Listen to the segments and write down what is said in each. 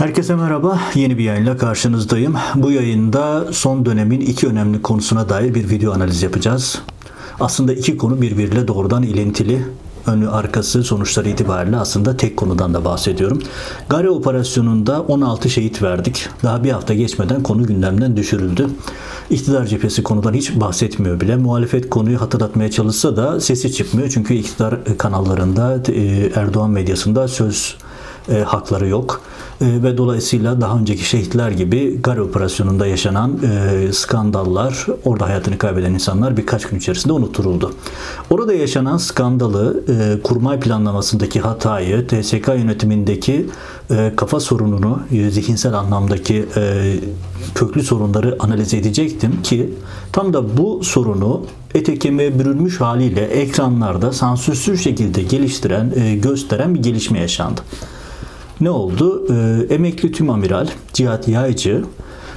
Herkese merhaba. Yeni bir yayınla karşınızdayım. Bu yayında son dönemin iki önemli konusuna dair bir video analiz yapacağız. Aslında iki konu birbiriyle doğrudan ilintili. Önü arkası sonuçları itibariyle aslında tek konudan da bahsediyorum. Gare operasyonunda 16 şehit verdik. Daha bir hafta geçmeden konu gündemden düşürüldü. İktidar cephesi konudan hiç bahsetmiyor bile. Muhalefet konuyu hatırlatmaya çalışsa da sesi çıkmıyor. Çünkü iktidar kanallarında, e, Erdoğan medyasında söz e, hakları yok. E, ve dolayısıyla daha önceki şehitler gibi Gare operasyonunda yaşanan e, skandallar, orada hayatını kaybeden insanlar birkaç gün içerisinde unutturuldu. Orada yaşanan skandalı, e, kurmay planlamasındaki hatayı, TSK yönetimindeki e, kafa sorununu, e, zihinsel anlamdaki e, köklü sorunları analiz edecektim ki tam da bu sorunu ete kemiğe bürünmüş haliyle ekranlarda sansürsüz şekilde geliştiren, e, gösteren bir gelişme yaşandı ne oldu? Ee, emekli tüm amiral Cihat Yaycı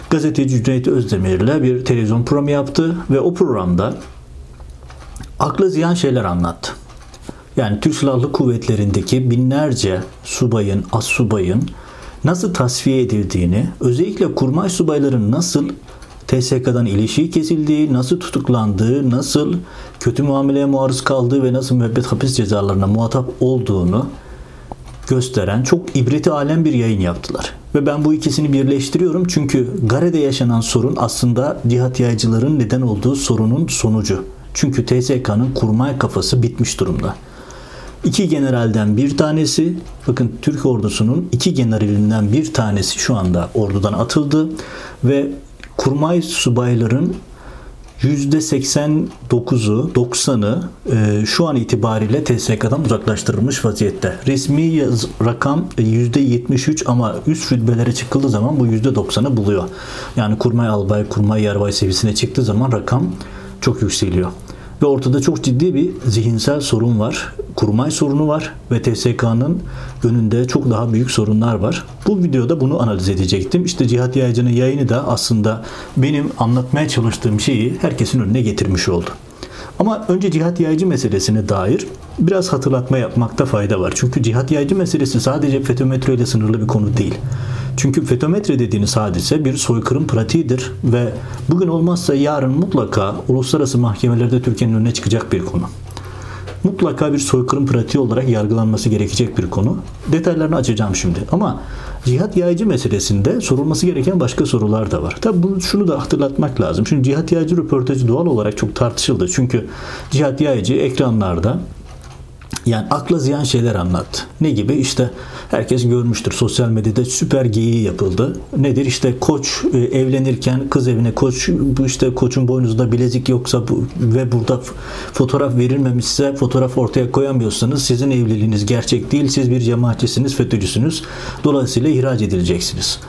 gazeteci Cüneyt Özdemir'le bir televizyon programı yaptı ve o programda akla ziyan şeyler anlattı. Yani Türk Silahlı Kuvvetleri'ndeki binlerce subayın, as subayın nasıl tasfiye edildiğini, özellikle kurmay subayların nasıl TSK'dan ilişiği kesildiği, nasıl tutuklandığı, nasıl kötü muameleye maruz kaldığı ve nasıl müebbet hapis cezalarına muhatap olduğunu gösteren çok ibreti alem bir yayın yaptılar. Ve ben bu ikisini birleştiriyorum çünkü Gare'de yaşanan sorun aslında cihat yaycıların neden olduğu sorunun sonucu. Çünkü TSK'nın kurmay kafası bitmiş durumda. İki generalden bir tanesi, bakın Türk ordusunun iki generalinden bir tanesi şu anda ordudan atıldı ve kurmay subayların %89'u, 90'ı e, şu an itibariyle TSK'dan uzaklaştırılmış vaziyette. Resmi yaz, rakam %73 ama üst rütbelere çıkıldığı zaman bu %90'ı buluyor. Yani kurmay albay, kurmay yarbay seviyesine çıktığı zaman rakam çok yükseliyor. Ve ortada çok ciddi bir zihinsel sorun var. Kurmay sorunu var ve TSK'nın önünde çok daha büyük sorunlar var. Bu videoda bunu analiz edecektim. İşte Cihat Yaycı'nın yayını da aslında benim anlatmaya çalıştığım şeyi herkesin önüne getirmiş oldu. Ama önce cihat yaycı meselesine dair biraz hatırlatma yapmakta fayda var. Çünkü cihat yaycı meselesi sadece FETÖ ile sınırlı bir konu değil. Çünkü fetometre dediğiniz hadise bir soykırım pratiğidir ve bugün olmazsa yarın mutlaka uluslararası mahkemelerde Türkiye'nin önüne çıkacak bir konu. Mutlaka bir soykırım pratiği olarak yargılanması gerekecek bir konu. Detaylarını açacağım şimdi. Ama cihat yaycı meselesinde sorulması gereken başka sorular da var. Tabi şunu da hatırlatmak lazım. Çünkü cihat yaycı röportajı doğal olarak çok tartışıldı. Çünkü cihat yaycı ekranlarda yani akla ziyan şeyler anlattı. Ne gibi? İşte herkes görmüştür. Sosyal medyada süper geyiği yapıldı. Nedir? İşte koç e, evlenirken kız evine koç işte koçun boynuzunda bilezik yoksa bu, ve burada fotoğraf verilmemişse fotoğraf ortaya koyamıyorsanız sizin evliliğiniz gerçek değil. Siz bir cemaatçisiniz, FETÖ'cüsünüz. Dolayısıyla ihraç edileceksiniz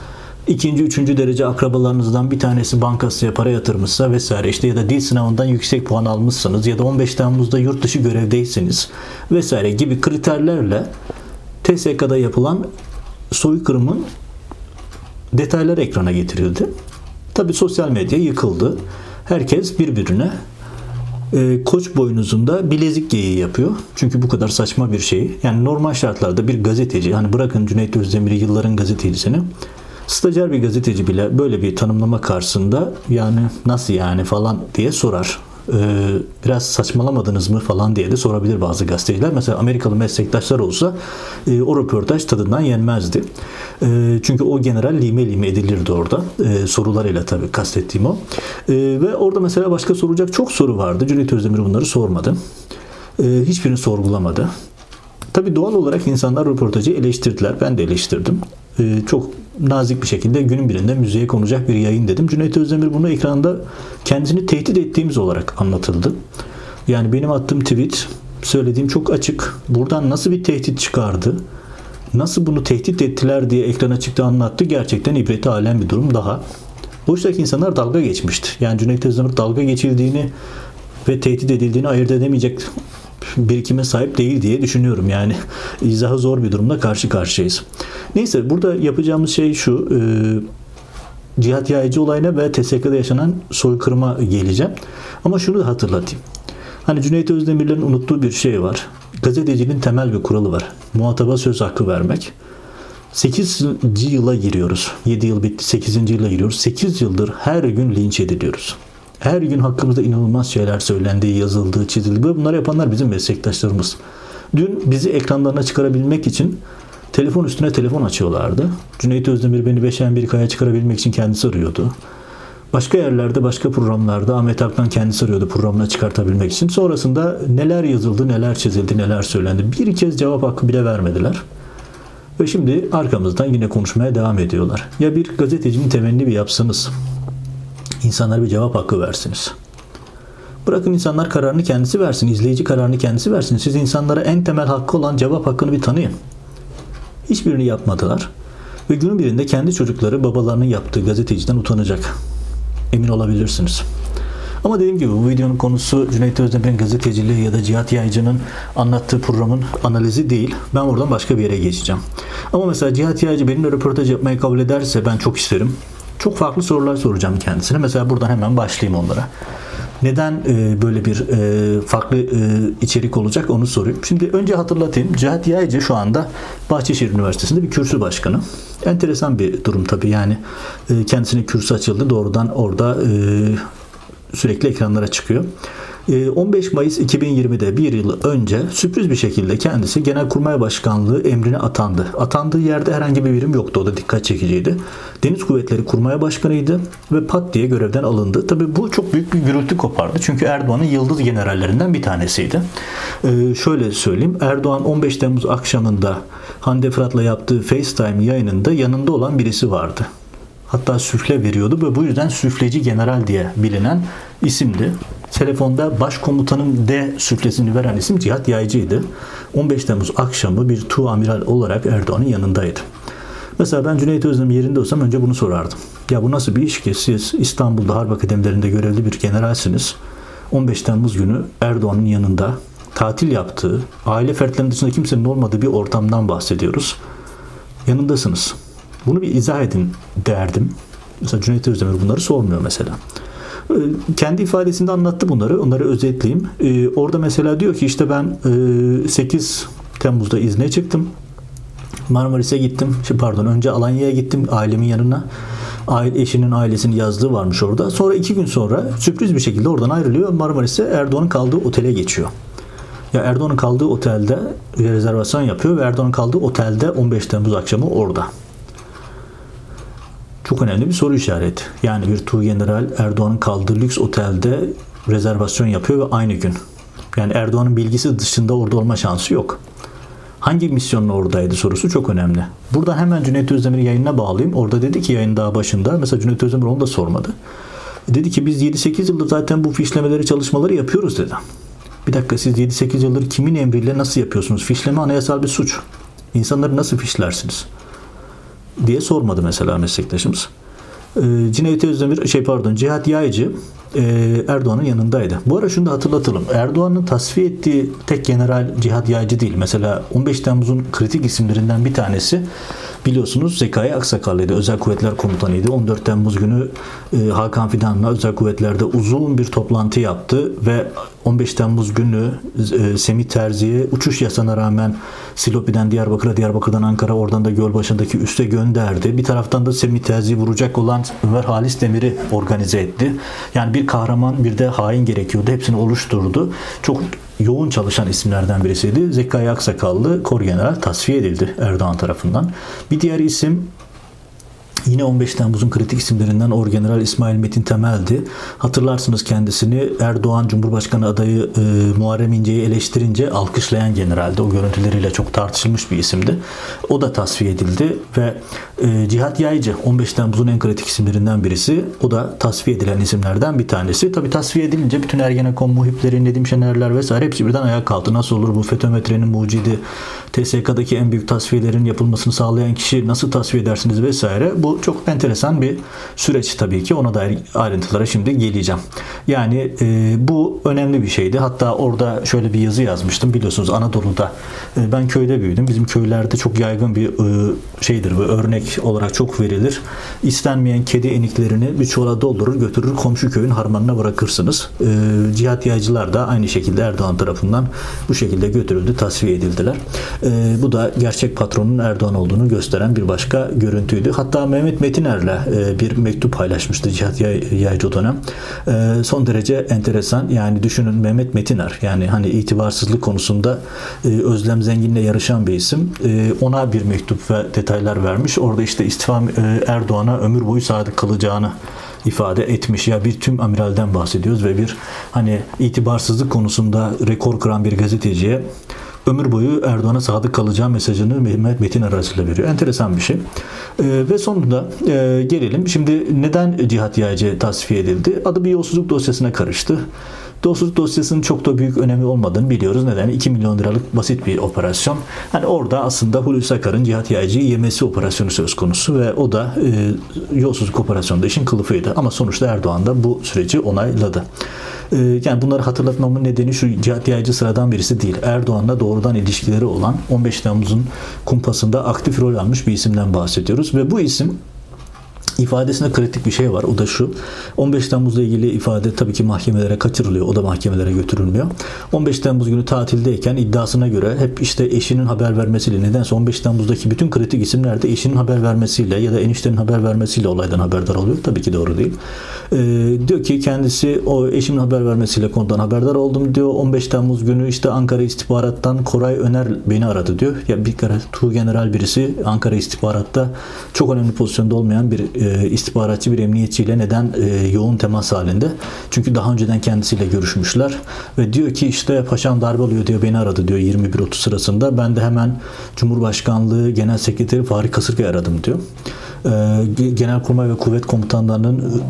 ikinci, üçüncü derece akrabalarınızdan bir tanesi bankasıya para yatırmışsa vesaire işte ya da dil sınavından yüksek puan almışsanız ya da 15 Temmuz'da yurt dışı görevdeyseniz vesaire gibi kriterlerle TSK'da yapılan soykırımın detayları ekrana getirildi. Tabi sosyal medya yıkıldı. Herkes birbirine e, koç boynuzunda bilezik geyiği yapıyor. Çünkü bu kadar saçma bir şey. Yani normal şartlarda bir gazeteci, hani bırakın Cüneyt Özdemir'i yılların gazetecisini, Stajyer bir gazeteci bile böyle bir tanımlama karşısında yani nasıl yani falan diye sorar. Ee, biraz saçmalamadınız mı falan diye de sorabilir bazı gazeteciler. Mesela Amerikalı meslektaşlar olsa e, o röportaj tadından yenmezdi. E, çünkü o general lime lime edilirdi orada. E, sorularıyla tabii kastettiğim o. E, ve orada mesela başka soracak çok soru vardı. Cüneyt Özdemir bunları sormadı. E, hiçbirini sorgulamadı. Tabi doğal olarak insanlar röportajı eleştirdiler. Ben de eleştirdim. Ee, çok nazik bir şekilde günün birinde müziğe konacak bir yayın dedim. Cüneyt Özdemir bunu ekranda kendisini tehdit ettiğimiz olarak anlatıldı. Yani benim attığım tweet söylediğim çok açık. Buradan nasıl bir tehdit çıkardı? Nasıl bunu tehdit ettiler diye ekrana çıktı anlattı. Gerçekten ibreti alem bir durum daha. Oysa insanlar dalga geçmişti. Yani Cüneyt Özdemir dalga geçildiğini ve tehdit edildiğini ayırt edemeyecek birikime sahip değil diye düşünüyorum. Yani izahı zor bir durumda karşı karşıyayız. Neyse burada yapacağımız şey şu. E, cihat yayıcı olayına ve TSK'da yaşanan soykırıma geleceğim. Ama şunu da hatırlatayım. Hani Cüneyt Özdemir'lerin unuttuğu bir şey var. Gazetecinin temel bir kuralı var. Muhataba söz hakkı vermek. 8. yıla giriyoruz. 7 yıl bitti 8. yıla giriyoruz. 8 yıldır her gün linç ediliyoruz. Her gün hakkımızda inanılmaz şeyler söylendi, yazıldı, çizildi. Bunları yapanlar bizim meslektaşlarımız. Dün bizi ekranlarına çıkarabilmek için telefon üstüne telefon açıyorlardı. Cüneyt Özdemir beni Beşen bir kaya çıkarabilmek için kendisi arıyordu. Başka yerlerde, başka programlarda Ahmet Aktan kendisi arıyordu programına çıkartabilmek için. Sonrasında neler yazıldı, neler çizildi, neler söylendi. Bir kez cevap hakkı bile vermediler. Ve şimdi arkamızdan yine konuşmaya devam ediyorlar. Ya bir gazetecinin temenni bir yapsanız, insanlara bir cevap hakkı versiniz. Bırakın insanlar kararını kendisi versin, izleyici kararını kendisi versin. Siz insanlara en temel hakkı olan cevap hakkını bir tanıyın. Hiçbirini yapmadılar. Ve günün birinde kendi çocukları babalarının yaptığı gazeteciden utanacak. Emin olabilirsiniz. Ama dediğim gibi bu videonun konusu Cüneyt Özdemir'in gazeteciliği ya da Cihat Yaycı'nın anlattığı programın analizi değil. Ben buradan başka bir yere geçeceğim. Ama mesela Cihat Yaycı benimle röportaj yapmayı kabul ederse ben çok isterim. Çok farklı sorular soracağım kendisine. Mesela buradan hemen başlayayım onlara. Neden e, böyle bir e, farklı e, içerik olacak onu sorayım. Şimdi önce hatırlatayım. Cihat Yaycı şu anda Bahçeşehir Üniversitesi'nde bir kürsü başkanı. Enteresan bir durum tabii yani e, kendisine kürsü açıldı doğrudan orada e, sürekli ekranlara çıkıyor. 15 ee, Mayıs 2020'de bir yıl önce sürpriz bir şekilde kendisi Genelkurmay Başkanlığı emrine atandı. Atandığı yerde herhangi bir birim yoktu. O da dikkat çekiciydi. Deniz Kuvvetleri Kurmay Başkanıydı ve pat diye görevden alındı. Tabii bu çok büyük bir gürültü kopardı. Çünkü Erdoğan'ın yıldız generallerinden bir tanesiydi. Ee, şöyle söyleyeyim. Erdoğan 15 Temmuz akşamında Hande Fırat'la yaptığı FaceTime yayınında yanında olan birisi vardı. Hatta süfle veriyordu ve bu yüzden süfleci general diye bilinen isimdi. Telefonda başkomutanım D süflesini veren isim Cihat Yaycı'ydı. 15 Temmuz akşamı bir tu amiral olarak Erdoğan'ın yanındaydı. Mesela ben Cüneyt Özdemir yerinde olsam önce bunu sorardım. Ya bu nasıl bir iş ki siz İstanbul'da Harp Akademilerinde görevli bir generalsiniz. 15 Temmuz günü Erdoğan'ın yanında tatil yaptığı, aile fertlerinin dışında kimsenin olmadığı bir ortamdan bahsediyoruz. Yanındasınız. Bunu bir izah edin derdim. Mesela Cüneyt Özdemir bunları sormuyor mesela. Kendi ifadesinde anlattı bunları. Onları özetleyeyim. Ee, orada mesela diyor ki işte ben 8 e, Temmuz'da izne çıktım. Marmaris'e gittim. Şey, pardon önce Alanya'ya gittim ailemin yanına. Aile, eşinin ailesinin yazdığı varmış orada. Sonra iki gün sonra sürpriz bir şekilde oradan ayrılıyor. Marmaris'e Erdoğan'ın kaldığı otele geçiyor. Ya Erdoğan'ın kaldığı otelde rezervasyon yapıyor ve Erdoğan'ın kaldığı otelde 15 Temmuz akşamı orada. Çok önemli bir soru işareti. Yani bir Tuğ General Erdoğan'ın kaldığı lüks otelde rezervasyon yapıyor ve aynı gün. Yani Erdoğan'ın bilgisi dışında orada olma şansı yok. Hangi misyonla oradaydı sorusu çok önemli. Buradan hemen Cüneyt Özdemir yayınına bağlayayım. Orada dedi ki yayın daha başında. Mesela Cüneyt Özdemir onu da sormadı. Dedi ki biz 7-8 yıldır zaten bu fişlemeleri çalışmaları yapıyoruz dedi. Bir dakika siz 7-8 yıldır kimin emriyle nasıl yapıyorsunuz? Fişleme anayasal bir suç. İnsanları nasıl fişlersiniz? Diye sormadı mesela meslektaşımız. E, Cüneyt Özdemir, şey pardon Cihat Yaycı e, Erdoğan'ın yanındaydı. Bu ara şunu da hatırlatalım. Erdoğan'ın tasfiye ettiği tek general Cihat Yaycı değil. Mesela 15 Temmuz'un kritik isimlerinden bir tanesi biliyorsunuz Zekai Aksakallı'ydı. Özel Kuvvetler Komutanıydı. 14 Temmuz günü e, Hakan Fidan'la Özel Kuvvetler'de uzun bir toplantı yaptı ve 15 Temmuz günü e, Semih Terzi'ye uçuş yasana rağmen Silopi'den Diyarbakır'a, Diyarbakır'dan Ankara, oradan da Gölbaşı'ndaki üste gönderdi. Bir taraftan da Semih Terzi'yi vuracak olan Ömer Halis Demir'i organize etti. Yani bir kahraman bir de hain gerekiyordu. Hepsini oluşturdu. Çok yoğun çalışan isimlerden birisiydi. Zekai Aksakallı Kor General tasfiye edildi Erdoğan tarafından. Bir diğer isim Yine 15 Temmuz'un kritik isimlerinden Orgeneral İsmail Metin Temel'di. Hatırlarsınız kendisini Erdoğan Cumhurbaşkanı adayı e, Muharrem İnce'yi eleştirince alkışlayan generaldi. O görüntüleriyle çok tartışılmış bir isimdi. O da tasfiye edildi ve e, Cihat Yaycı 15 Temmuz'un en kritik isimlerinden birisi. O da tasfiye edilen isimlerden bir tanesi. Tabi tasfiye edilince bütün Ergenekon muhipleri, Nedim Şenerler vesaire hepsi birden ayak kaldı. Nasıl olur bu FETÖ-METRE'nin mucidi, TSK'daki en büyük tasfiyelerin yapılmasını sağlayan kişi nasıl tasfiye edersiniz vesaire. Bu çok enteresan bir süreç tabii ki. Ona dair ayrıntılara şimdi geleceğim. Yani e, bu önemli bir şeydi. Hatta orada şöyle bir yazı yazmıştım. Biliyorsunuz Anadolu'da e, ben köyde büyüdüm. Bizim köylerde çok yaygın bir e, şeydir bu örnek olarak çok verilir. İstenmeyen kedi eniklerini bir çuvala doldurur götürür komşu köyün harmanına bırakırsınız. E, cihat yaycılar da aynı şekilde Erdoğan tarafından bu şekilde götürüldü, tasfiye edildiler. E, bu da gerçek patronun Erdoğan olduğunu gösteren bir başka görüntüydü. Hatta Mehmet Metiner'le e, bir mektup paylaşmıştı Cihat Yaycı o dönem. E, son derece enteresan. Yani düşünün Mehmet Metiner yani hani itibarsızlık konusunda e, Özlem Zengin'le yarışan bir isim. E, ona bir mektup ve detaylar vermiş. Orada işte istifa e, Erdoğan'a ömür boyu sadık kalacağını ifade etmiş. Ya bir tüm amiralden bahsediyoruz ve bir hani itibarsızlık konusunda rekor kıran bir gazeteciye ömür boyu Erdoğan'a sadık kalacağı mesajını Mehmet Metin arasıyla veriyor. Enteresan bir şey. E, ve sonunda e, gelelim. Şimdi neden Cihat Yaycı tasfiye edildi? Adı bir yolsuzluk dosyasına karıştı. Yolsuzluk dosyasının çok da büyük önemi olmadığını biliyoruz. Neden? 2 milyon liralık basit bir operasyon. Hani orada aslında Hulusi Akar'ın Cihat Yaycı'yı yemesi operasyonu söz konusu ve o da e, yolsuzluk operasyonunda işin kılıfıydı. Ama sonuçta Erdoğan da bu süreci onayladı. E, yani bunları hatırlatmamın nedeni şu Cihat Yaycı sıradan birisi değil. Erdoğan'la doğrudan ilişkileri olan 15 Temmuz'un kumpasında aktif rol almış bir isimden bahsediyoruz. Ve bu isim ifadesinde kritik bir şey var. O da şu. 15 Temmuz'la ilgili ifade tabii ki mahkemelere kaçırılıyor. O da mahkemelere götürülmüyor. 15 Temmuz günü tatildeyken iddiasına göre hep işte eşinin haber vermesiyle nedense 15 Temmuz'daki bütün kritik isimler de eşinin haber vermesiyle ya da eniştenin haber vermesiyle olaydan haberdar oluyor. Tabii ki doğru değil. Ee, diyor ki kendisi o eşimin haber vermesiyle konudan haberdar oldum diyor. 15 Temmuz günü işte Ankara istihbarattan Koray Öner beni aradı diyor. Ya bir kere Tu General birisi Ankara istihbaratta çok önemli pozisyonda olmayan bir e, istihbaratçı bir emniyetçiyle neden e, yoğun temas halinde? Çünkü daha önceden kendisiyle görüşmüşler ve diyor ki işte paşam darbe oluyor diyor beni aradı diyor 21.30 sırasında. Ben de hemen Cumhurbaşkanlığı Genel Sekreteri Fahri Kasırga'yı aradım diyor. E, Genelkurmay ve Kuvvet Komutanlarının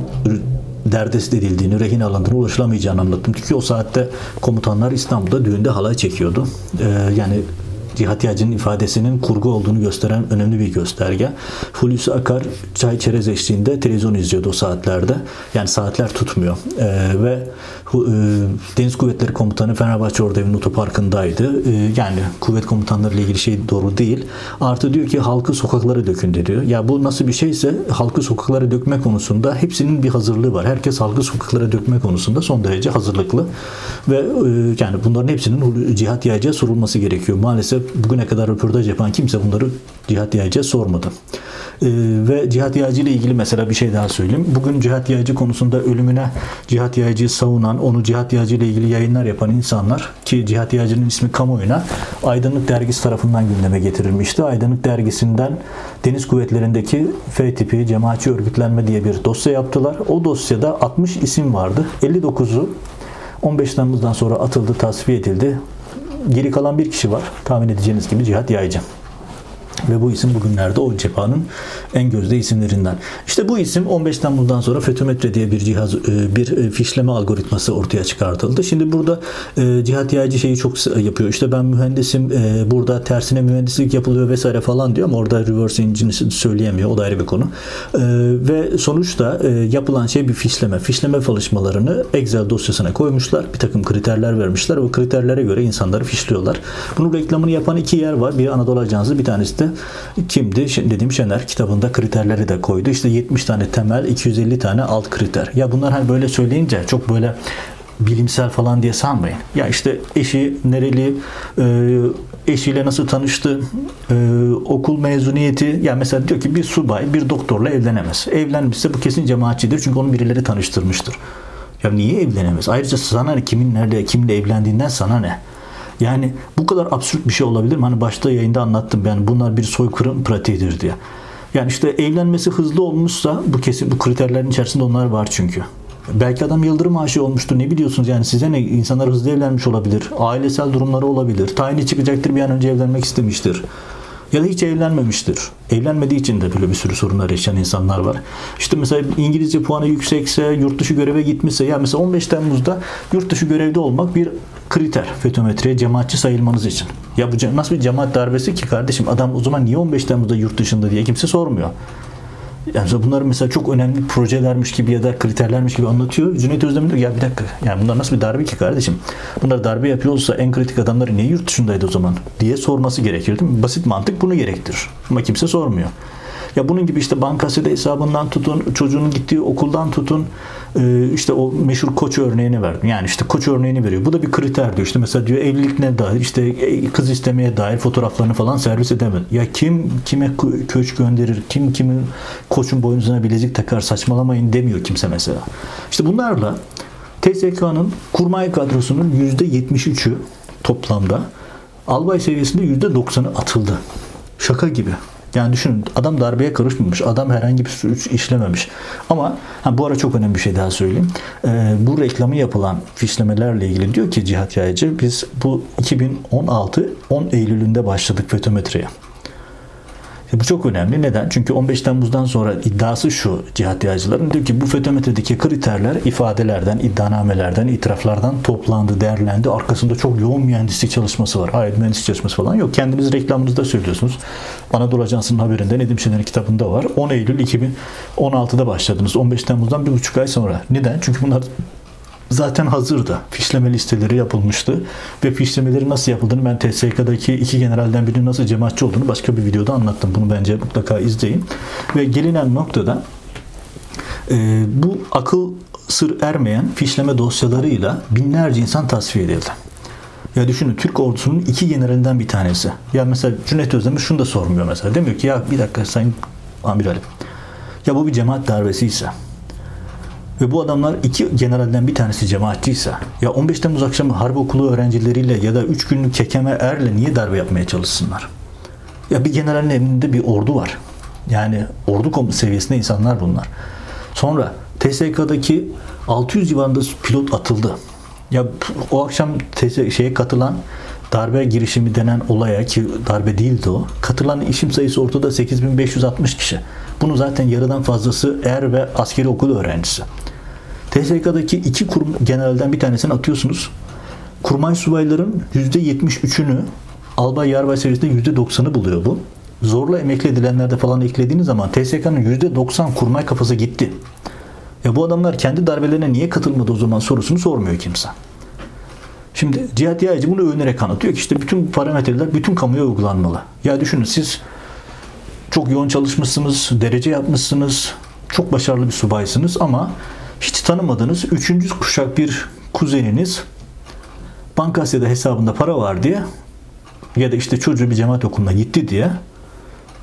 derdest edildiğini, rehin alındığını ulaşılamayacağını anlattım. Çünkü o saatte komutanlar İstanbul'da düğünde halay çekiyordu. Ee, yani Cihat Yacı'nın ifadesinin kurgu olduğunu gösteren önemli bir gösterge. Hulusi Akar çay çerez eşliğinde televizyon izliyordu o saatlerde. Yani saatler tutmuyor. Ee, ve e, Deniz Kuvvetleri Komutanı Fenerbahçe Ordu'nun otoparkındaydı. Ee, yani kuvvet komutanları ile ilgili şey doğru değil. Artı diyor ki halkı sokaklara dökün diyor. Ya bu nasıl bir şeyse halkı sokaklara dökme konusunda hepsinin bir hazırlığı var. Herkes halkı sokaklara dökme konusunda son derece hazırlıklı. Ve e, yani bunların hepsinin cihat yaycıya sorulması gerekiyor. Maalesef bugüne kadar röportaj yapan kimse bunları Cihat Yaycı'ya sormadı. Ee, ve Cihat Yaycı ile ilgili mesela bir şey daha söyleyeyim. Bugün Cihat Yaycı konusunda ölümüne Cihat Yaycı'yı savunan, onu Cihat Yaycı ile ilgili yayınlar yapan insanlar ki Cihat Yaycı'nın ismi kamuoyuna Aydınlık Dergisi tarafından gündeme getirilmişti. Aydınlık Dergisi'nden Deniz Kuvvetleri'ndeki F tipi cemaatçi örgütlenme diye bir dosya yaptılar. O dosyada 60 isim vardı. 59'u 15 Temmuz'dan sonra atıldı, tasfiye edildi. Geri kalan bir kişi var. Tahmin edeceğiniz gibi Cihat Yaycı. Ve bu isim bugünlerde o cephanın en gözde isimlerinden. İşte bu isim 15 Temmuz'dan sonra FETÖmetre diye bir cihaz, e, bir e, fişleme algoritması ortaya çıkartıldı. Şimdi burada e, Cihat Yaycı şeyi çok yapıyor. İşte ben mühendisim, burada tersine mühendislik yapılıyor vesaire falan diyor ama orada reverse engine'i söyleyemiyor. O da ayrı bir konu. Ve sonuçta yapılan şey bir fişleme. Fişleme çalışmalarını Excel dosyasına koymuşlar. Bir takım kriterler vermişler. O kriterlere göre insanları fişliyorlar. Bunun reklamını yapan iki yer var. Bir Anadolu Ajansı, bir tanesi de kimdi? Dediğim Şener kitabında kriterleri de koydu. İşte 70 tane temel, 250 tane alt kriter. Ya bunlar hani böyle söyleyince çok böyle bilimsel falan diye sanmayın. Ya işte eşi nereli, e, eşiyle nasıl tanıştı, e, okul mezuniyeti. Ya mesela diyor ki bir subay bir doktorla evlenemez. Evlenmişse bu kesin cemaatçidir çünkü onu birileri tanıştırmıştır. Ya niye evlenemez? Ayrıca sana ne, kimin nerede, kimle evlendiğinden sana ne? Yani bu kadar absürt bir şey olabilir mi? Hani başta yayında anlattım ben bunlar bir soykırım pratiğidir diye. Yani işte evlenmesi hızlı olmuşsa bu kesin bu kriterlerin içerisinde onlar var çünkü. Belki adam yıldırım aşığı olmuştur. Ne biliyorsunuz yani size ne? insanlar hızlı evlenmiş olabilir. Ailesel durumları olabilir. Tayini çıkacaktır bir an önce evlenmek istemiştir ya da hiç evlenmemiştir. Evlenmediği için de böyle bir sürü sorunlar yaşayan insanlar var. İşte mesela İngilizce puanı yüksekse, yurt dışı göreve gitmişse ya mesela 15 Temmuz'da yurt dışı görevde olmak bir kriter FETÖ cemaatçi sayılmanız için. Ya bu nasıl bir cemaat darbesi ki kardeşim adam o zaman niye 15 Temmuz'da yurt dışında diye kimse sormuyor. Yani bunlar mesela çok önemli projelermiş gibi ya da kriterlermiş gibi anlatıyor. Cüneyt Özdemir diyor ya bir dakika yani bunlar nasıl bir darbe ki kardeşim? Bunlar darbe yapıyorsa en kritik adamları niye yurt dışındaydı o zaman diye sorması gerekir değil mi? Basit mantık bunu gerektirir. Ama kimse sormuyor. Ya bunun gibi işte bankasıyla hesabından tutun, çocuğunun gittiği okuldan tutun, işte o meşhur koç örneğini verdim. Yani işte koç örneğini veriyor. Bu da bir kriter diyor. İşte mesela diyor evlilik ne dair işte e, kız istemeye dair fotoğraflarını falan servis edemez. Ya kim kime köç gönderir? Kim kimin koçun boynuzuna bilezik takar? Saçmalamayın demiyor kimse mesela. İşte bunlarla TSK'nın kurmay kadrosunun %73'ü toplamda albay seviyesinde %90'ı atıldı. Şaka gibi. Yani düşünün adam darbeye karışmamış. Adam herhangi bir suç işlememiş. Ama ha, bu ara çok önemli bir şey daha söyleyeyim. Ee, bu reklamı yapılan fişlemelerle ilgili diyor ki Cihat Yaycı biz bu 2016 10 Eylül'ünde başladık fotometreye. E bu çok önemli. Neden? Çünkü 15 Temmuz'dan sonra iddiası şu cihat yaycıların diyor ki bu FETÖ-METÖ'deki kriterler ifadelerden, iddianamelerden, itiraflardan toplandı, değerlendi. Arkasında çok yoğun mühendislik çalışması var. Hayır mühendislik çalışması falan yok. Kendiniz reklamınızda söylüyorsunuz. Anadolu Ajansı'nın haberinde Nedim Şener'in kitabında var. 10 Eylül 2016'da başladınız. 15 Temmuz'dan bir buçuk ay sonra. Neden? Çünkü bunlar zaten hazırdı. Fişleme listeleri yapılmıştı. Ve fişlemeleri nasıl yapıldığını ben TSK'daki iki generalden birinin nasıl cemaatçi olduğunu başka bir videoda anlattım. Bunu bence mutlaka izleyin. Ve gelinen noktada e, bu akıl sır ermeyen fişleme dosyalarıyla binlerce insan tasfiye edildi. Ya düşünün Türk ordusunun iki generalinden bir tanesi. Ya mesela Cüneyt Özdemir şunu da sormuyor mesela. Demiyor ki ya bir dakika sayın amiralim. Ya bu bir cemaat darbesi ise ve bu adamlar iki generalden bir tanesi cemaatçiyse ya 15 Temmuz akşamı harp okulu öğrencileriyle ya da 3 günlük kekeme erle niye darbe yapmaya çalışsınlar? Ya bir generalin elinde bir ordu var. Yani ordu komutu seviyesinde insanlar bunlar. Sonra TSK'daki 600 civarında pilot atıldı. Ya o akşam şeye katılan darbe girişimi denen olaya ki darbe değildi o. Katılan işim sayısı ortada 8560 kişi. Bunu zaten yarıdan fazlası er ve askeri okul öğrencisi. TSK'daki iki kurum generalden bir tanesini atıyorsunuz. Kurmay subayların %73'ünü albay yarbay seviyesinde %90'ı buluyor bu. Zorla emekli edilenlerde falan eklediğiniz zaman TSK'nın %90 kurmay kafası gitti. Ya bu adamlar kendi darbelerine niye katılmadı o zaman sorusunu sormuyor kimse. Şimdi Cihat Yaycı bunu övünerek anlatıyor ki işte bütün parametreler bütün kamuya uygulanmalı. Ya düşünün siz çok yoğun çalışmışsınız, derece yapmışsınız, çok başarılı bir subaysınız ama hiç tanımadığınız üçüncü kuşak bir kuzeniniz Bankasya'da hesabında para var diye ya da işte çocuğu bir cemaat okuluna gitti diye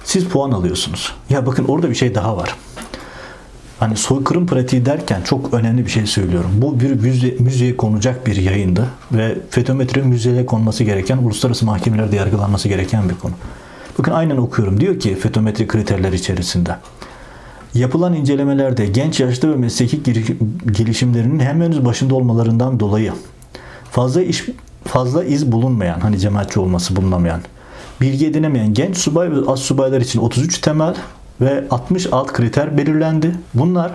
siz puan alıyorsunuz. Ya bakın orada bir şey daha var. Hani soykırım pratiği derken çok önemli bir şey söylüyorum. Bu bir müze, müzeye konacak bir yayındı ve FETÖ-METR'in müzeye konması gereken, uluslararası mahkemelerde yargılanması gereken bir konu. Bakın aynen okuyorum. Diyor ki FETÖ-METRI kriterler içerisinde. Yapılan incelemelerde genç yaşta ve mesleki gelişimlerinin hemen henüz başında olmalarından dolayı fazla iş fazla iz bulunmayan, hani cemaatçi olması bulunamayan, bilgi edinemeyen genç subay ve az subaylar için 33 temel ve 60 alt kriter belirlendi. Bunlar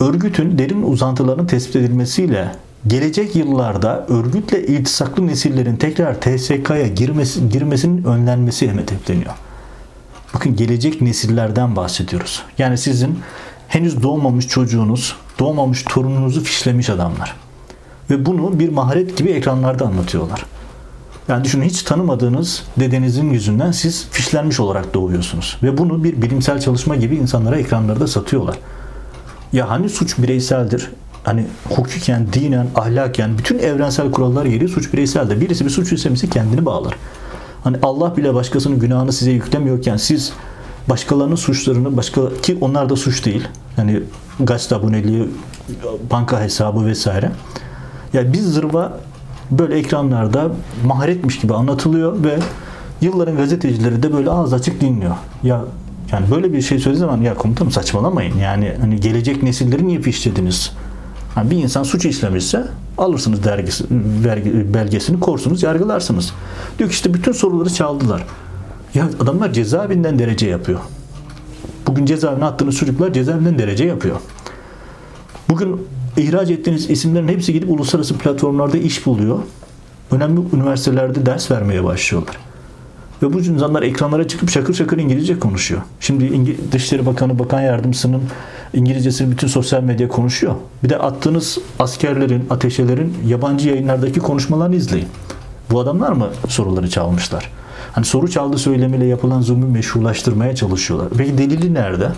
örgütün derin uzantılarının tespit edilmesiyle gelecek yıllarda örgütle iltisaklı nesillerin tekrar TSK'ya girmesi, girmesinin önlenmesi hedefleniyor. Bakın gelecek nesillerden bahsediyoruz. Yani sizin henüz doğmamış çocuğunuz, doğmamış torununuzu fişlemiş adamlar. Ve bunu bir maharet gibi ekranlarda anlatıyorlar. Yani düşünün hiç tanımadığınız dedenizin yüzünden siz fişlenmiş olarak doğuyorsunuz. Ve bunu bir bilimsel çalışma gibi insanlara ekranlarda satıyorlar. Ya hani suç bireyseldir? Hani hukuken, dinen, ahlaken bütün evrensel kurallar geliyor suç bireyseldir. Birisi bir suç işlemesi kendini bağlar. Hani Allah bile başkasının günahını size yüklemiyorken siz başkalarının suçlarını başka ki onlar da suç değil. Hani gazete aboneliği, banka hesabı vesaire. Ya yani biz zırva böyle ekranlarda maharetmiş gibi anlatılıyor ve yılların gazetecileri de böyle ağız açık dinliyor. Ya yani böyle bir şey söylediği zaman ya komutanım saçmalamayın. Yani hani gelecek nesilleri niye fişlediniz? Yani bir insan suç işlemişse alırsınız dergisi, belgesini korsunuz, yargılarsınız. Diyor ki işte bütün soruları çaldılar. Ya adamlar cezaevinden derece yapıyor. Bugün cezaevine attığınız çocuklar cezaevinden derece yapıyor. Bugün ihraç ettiğiniz isimlerin hepsi gidip uluslararası platformlarda iş buluyor. Önemli üniversitelerde ders vermeye başlıyorlar. Ve bu insanlar ekranlara çıkıp şakır şakır İngilizce konuşuyor. Şimdi Dışişleri Bakanı, Bakan Yardımcısının İngilizcesini bütün sosyal medya konuşuyor. Bir de attığınız askerlerin, ateşelerin yabancı yayınlardaki konuşmalarını izleyin. Bu adamlar mı soruları çalmışlar? Hani soru çaldı söylemiyle yapılan zulmü meşrulaştırmaya çalışıyorlar. Peki delili nerede?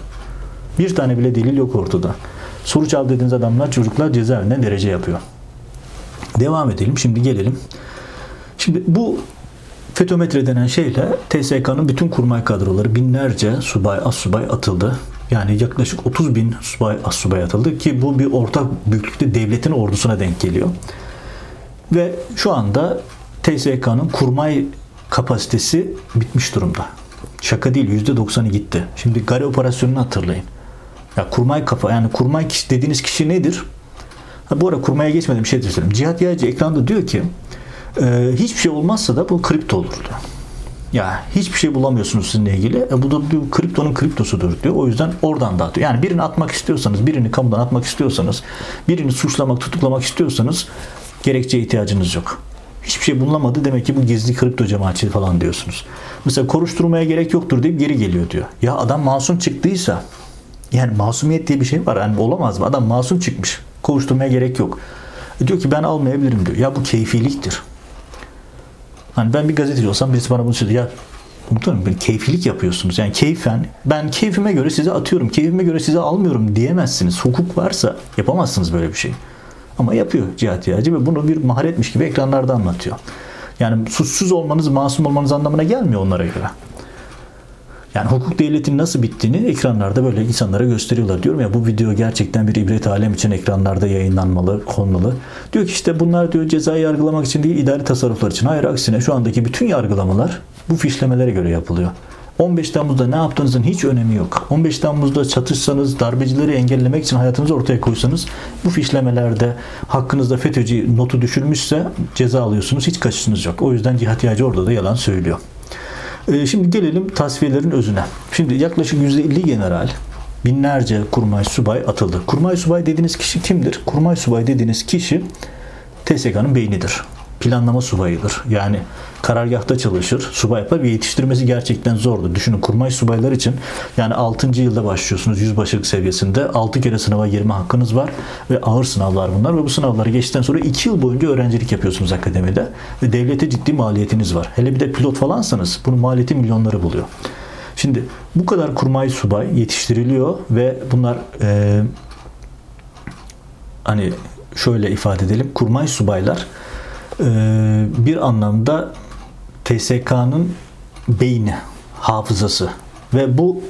Bir tane bile delil yok ortada. Soru çal dediğiniz adamlar çocuklar cezaevinde derece yapıyor. Devam edelim. Şimdi gelelim. Şimdi bu FETÖ-METRE denen şeyle TSK'nın bütün kurmay kadroları binlerce subay, as subay atıldı. Yani yaklaşık 30 bin subay, as subay atıldı ki bu bir ortak büyüklükte devletin ordusuna denk geliyor. Ve şu anda TSK'nın kurmay kapasitesi bitmiş durumda. Şaka değil %90'ı gitti. Şimdi Gare operasyonunu hatırlayın. Ya kurmay kafa yani kurmay kişi dediğiniz kişi nedir? Ha, bu ara kurmaya geçmedim şey söyleyeyim. Cihat Yaycı ekranda diyor ki e, hiçbir şey olmazsa da bu kripto olurdu. Ya hiçbir şey bulamıyorsunuz sizinle ilgili. E, bu da bir kriptonun kriptosudur diyor. O yüzden oradan dağıtıyor. Yani birini atmak istiyorsanız, birini kamudan atmak istiyorsanız, birini suçlamak, tutuklamak istiyorsanız gerekçeye ihtiyacınız yok. Hiçbir şey bulunamadı demek ki bu gizli kripto cemaatçi falan diyorsunuz. Mesela konuşturmaya gerek yoktur deyip geri geliyor diyor. Ya adam masum çıktıysa yani masumiyet diye bir şey var. Yani olamaz mı? Adam masum çıkmış. Kovuşturmaya gerek yok. E diyor ki ben almayabilirim diyor. Ya bu keyfiliktir. Hani ben bir gazeteci olsam birisi bana bunu söylüyor. Ya komutanım bir keyfilik yapıyorsunuz. Yani keyfen ben keyfime göre size atıyorum. Keyfime göre size almıyorum diyemezsiniz. Hukuk varsa yapamazsınız böyle bir şey. Ama yapıyor Cihat Yağcı ve bunu bir maharetmiş gibi ekranlarda anlatıyor. Yani suçsuz olmanız, masum olmanız anlamına gelmiyor onlara göre. Yani hukuk devletinin nasıl bittiğini ekranlarda böyle insanlara gösteriyorlar. Diyorum ya bu video gerçekten bir ibret alem için ekranlarda yayınlanmalı, konmalı. Diyor ki işte bunlar diyor cezayı yargılamak için değil idari tasarruflar için. Hayır aksine şu andaki bütün yargılamalar bu fişlemelere göre yapılıyor. 15 Temmuz'da ne yaptığınızın hiç önemi yok. 15 Temmuz'da çatışsanız, darbecileri engellemek için hayatınızı ortaya koysanız bu fişlemelerde hakkınızda FETÖ'cü notu düşürmüşse ceza alıyorsunuz. Hiç kaçışınız yok. O yüzden Cihat Yağcı orada da yalan söylüyor. Ee, şimdi gelelim tasfiyelerin özüne. Şimdi yaklaşık %50 general, binlerce kurmay subay atıldı. Kurmay subay dediğiniz kişi kimdir? Kurmay subay dediğiniz kişi TSK'nın beynidir planlama subayıdır. Yani karargahta çalışır, subay yapar ve yetiştirmesi gerçekten zordur. Düşünün kurmay subaylar için yani 6. yılda başlıyorsunuz yüzbaşılık seviyesinde. 6 kere sınava girme hakkınız var ve ağır sınavlar bunlar ve bu sınavları geçtikten sonra 2 yıl boyunca öğrencilik yapıyorsunuz akademide ve devlete ciddi maliyetiniz var. Hele bir de pilot falansanız bunun maliyeti milyonları buluyor. Şimdi bu kadar kurmay subay yetiştiriliyor ve bunlar e, hani şöyle ifade edelim kurmay subaylar ee, bir anlamda TSK'nın beyni, hafızası ve bu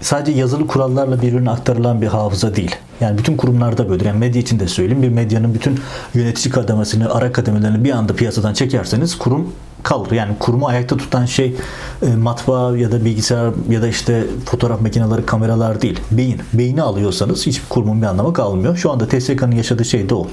sadece yazılı kurallarla birbirine aktarılan bir hafıza değil. Yani bütün kurumlarda böyle. Yani medya için de söyleyeyim. Bir medyanın bütün yönetici kademasını, ara kademelerini bir anda piyasadan çekerseniz kurum kalır. Yani kurumu ayakta tutan şey e, matbaa ya da bilgisayar ya da işte fotoğraf makineleri, kameralar değil. Beyin. Beyni alıyorsanız hiçbir kurumun bir anlamı kalmıyor. Şu anda TSK'nın yaşadığı şey de o.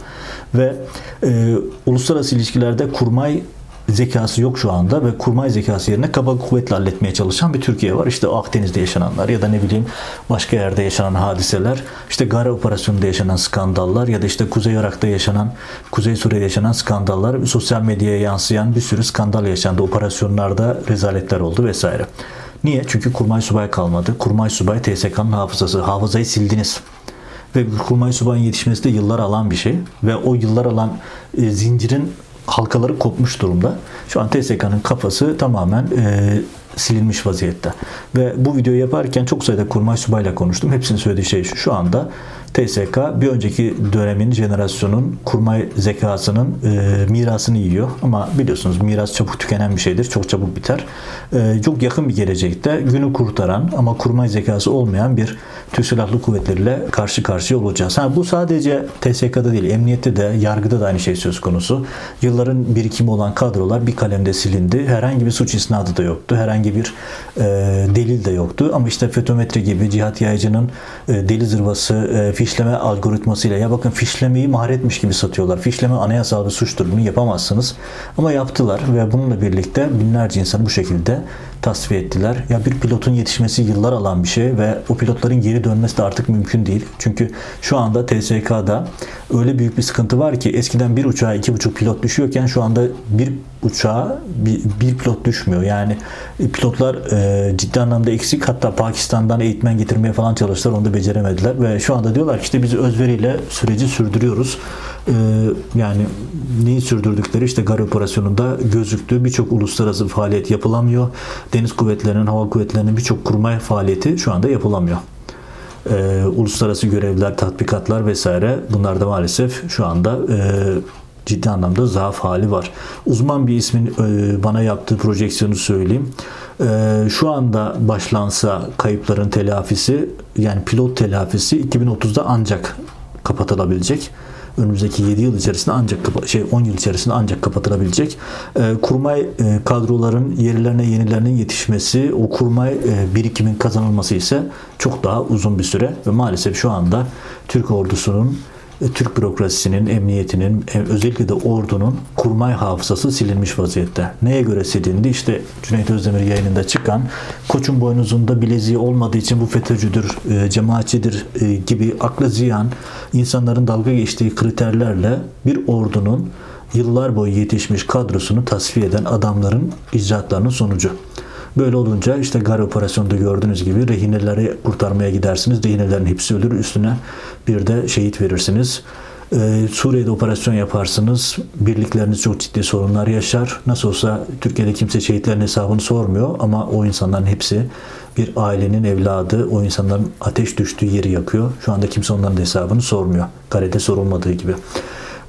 Ve e, uluslararası ilişkilerde kurmay zekası yok şu anda ve kurmay zekası yerine kaba kuvvetle halletmeye çalışan bir Türkiye var. İşte Akdeniz'de yaşananlar ya da ne bileyim başka yerde yaşanan hadiseler, işte Gara operasyonunda yaşanan skandallar ya da işte Kuzey Irak'ta yaşanan, Kuzey Suriye'de yaşanan skandallar, sosyal medyaya yansıyan bir sürü skandal yaşandı. Operasyonlarda rezaletler oldu vesaire. Niye? Çünkü kurmay subay kalmadı. Kurmay subay TSK'nın hafızası. Hafızayı sildiniz ve kurmay subayın yetişmesi de yıllar alan bir şey ve o yıllar alan e, zincirin halkaları kopmuş durumda. Şu an TSK'nın kafası tamamen e, silinmiş vaziyette. Ve bu videoyu yaparken çok sayıda kurmay subayla konuştum. Hepsinin söylediği şey şu. Şu anda TSK bir önceki dönemin jenerasyonun kurmay zekasının e, mirasını yiyor. Ama biliyorsunuz miras çabuk tükenen bir şeydir. Çok çabuk biter. E, çok yakın bir gelecekte günü kurtaran ama kurmay zekası olmayan bir Türk Silahlı Kuvvetleriyle karşı karşıya olacağız. Ha, bu sadece TSK'da değil, emniyette de, yargıda da aynı şey söz konusu. Yılların birikimi olan kadrolar bir kalemde silindi. Herhangi bir suç isnadı da yoktu. Herhangi bir e, delil de yoktu. Ama işte FETÖ-METRE gibi Cihat Yaycı'nın e, deli zırvası e, fişleme algoritmasıyla ya bakın fişlemeyi maharetmiş gibi satıyorlar. Fişleme anayasal bir suçtur. Bunu yapamazsınız. Ama yaptılar ve bununla birlikte binlerce insan bu şekilde tasfiye ettiler. Ya bir pilotun yetişmesi yıllar alan bir şey ve o pilotların geri dönmesi de artık mümkün değil. Çünkü şu anda TSK'da öyle büyük bir sıkıntı var ki eskiden bir uçağa iki buçuk pilot düşüyorken şu anda bir uçağa bir, bir pilot düşmüyor. Yani pilotlar e, ciddi anlamda eksik. Hatta Pakistan'dan eğitmen getirmeye falan çalıştılar. Onu da beceremediler. Ve şu anda diyorlar ki işte biz özveriyle süreci sürdürüyoruz. E, yani neyi sürdürdükleri işte Gar operasyonunda gözüktü. Birçok uluslararası faaliyet yapılamıyor. Deniz kuvvetlerinin, hava kuvvetlerinin birçok kurmay faaliyeti şu anda yapılamıyor. e, uluslararası görevler, tatbikatlar vesaire bunlar da maalesef şu anda e, ciddi anlamda zaaf hali var. Uzman bir ismin e, bana yaptığı projeksiyonu söyleyeyim. E, şu anda başlansa kayıpların telafisi yani pilot telafisi 2030'da ancak kapatılabilecek önümüzdeki 7 yıl içerisinde ancak şey 10 yıl içerisinde ancak kapatılabilecek. E, kurmay e, kadroların yerlerine yenilerinin yetişmesi, o kurmay e, birikimin kazanılması ise çok daha uzun bir süre ve maalesef şu anda Türk ordusunun Türk bürokrasisinin, emniyetinin, e, özellikle de ordunun kurmay hafızası silinmiş vaziyette. Neye göre silindi? İşte Cüneyt Özdemir yayınında çıkan koçun boynuzunda bileziği olmadığı için bu FETÖ'cüdür, e, cemaatçidir gibi akla ziyan insanların dalga geçtiği kriterlerle bir ordunun yıllar boyu yetişmiş kadrosunu tasfiye eden adamların icraatlarının sonucu. Böyle olunca işte Gar operasyonunda gördüğünüz gibi rehineleri kurtarmaya gidersiniz. Rehinelerin hepsi ölür. Üstüne bir de şehit verirsiniz. Ee, Suriye'de operasyon yaparsınız. Birlikleriniz çok ciddi sorunlar yaşar. Nasıl olsa Türkiye'de kimse şehitlerin hesabını sormuyor ama o insanların hepsi bir ailenin evladı. O insanların ateş düştüğü yeri yakıyor. Şu anda kimse onların hesabını sormuyor. Karede sorulmadığı gibi.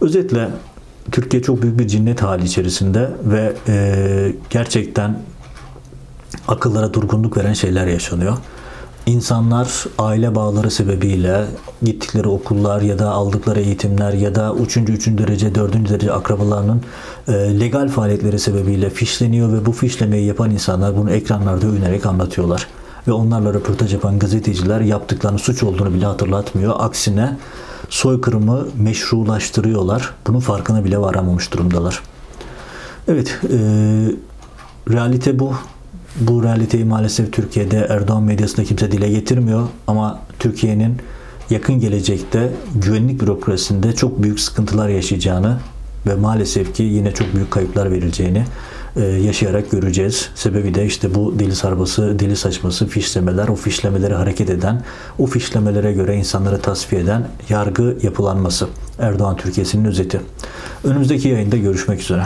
Özetle Türkiye çok büyük bir cinnet hali içerisinde ve e, gerçekten akıllara durgunluk veren şeyler yaşanıyor. İnsanlar aile bağları sebebiyle gittikleri okullar ya da aldıkları eğitimler ya da 3. 3. derece 4. derece akrabalarının e, legal faaliyetleri sebebiyle fişleniyor ve bu fişlemeyi yapan insanlar bunu ekranlarda övünerek anlatıyorlar. Ve onlarla röportaj yapan gazeteciler yaptıklarının suç olduğunu bile hatırlatmıyor. Aksine soykırımı meşrulaştırıyorlar. Bunun farkına bile varamamış durumdalar. Evet, e, realite bu. Bu realiteyi maalesef Türkiye'de Erdoğan medyasında kimse dile getirmiyor ama Türkiye'nin yakın gelecekte güvenlik bürokrasisinde çok büyük sıkıntılar yaşayacağını ve maalesef ki yine çok büyük kayıplar verileceğini e, yaşayarak göreceğiz. Sebebi de işte bu deli sarbası, deli saçması fişlemeler, o fişlemeleri hareket eden, o fişlemelere göre insanları tasfiye eden yargı yapılanması. Erdoğan Türkiye'sinin özeti. Önümüzdeki yayında görüşmek üzere.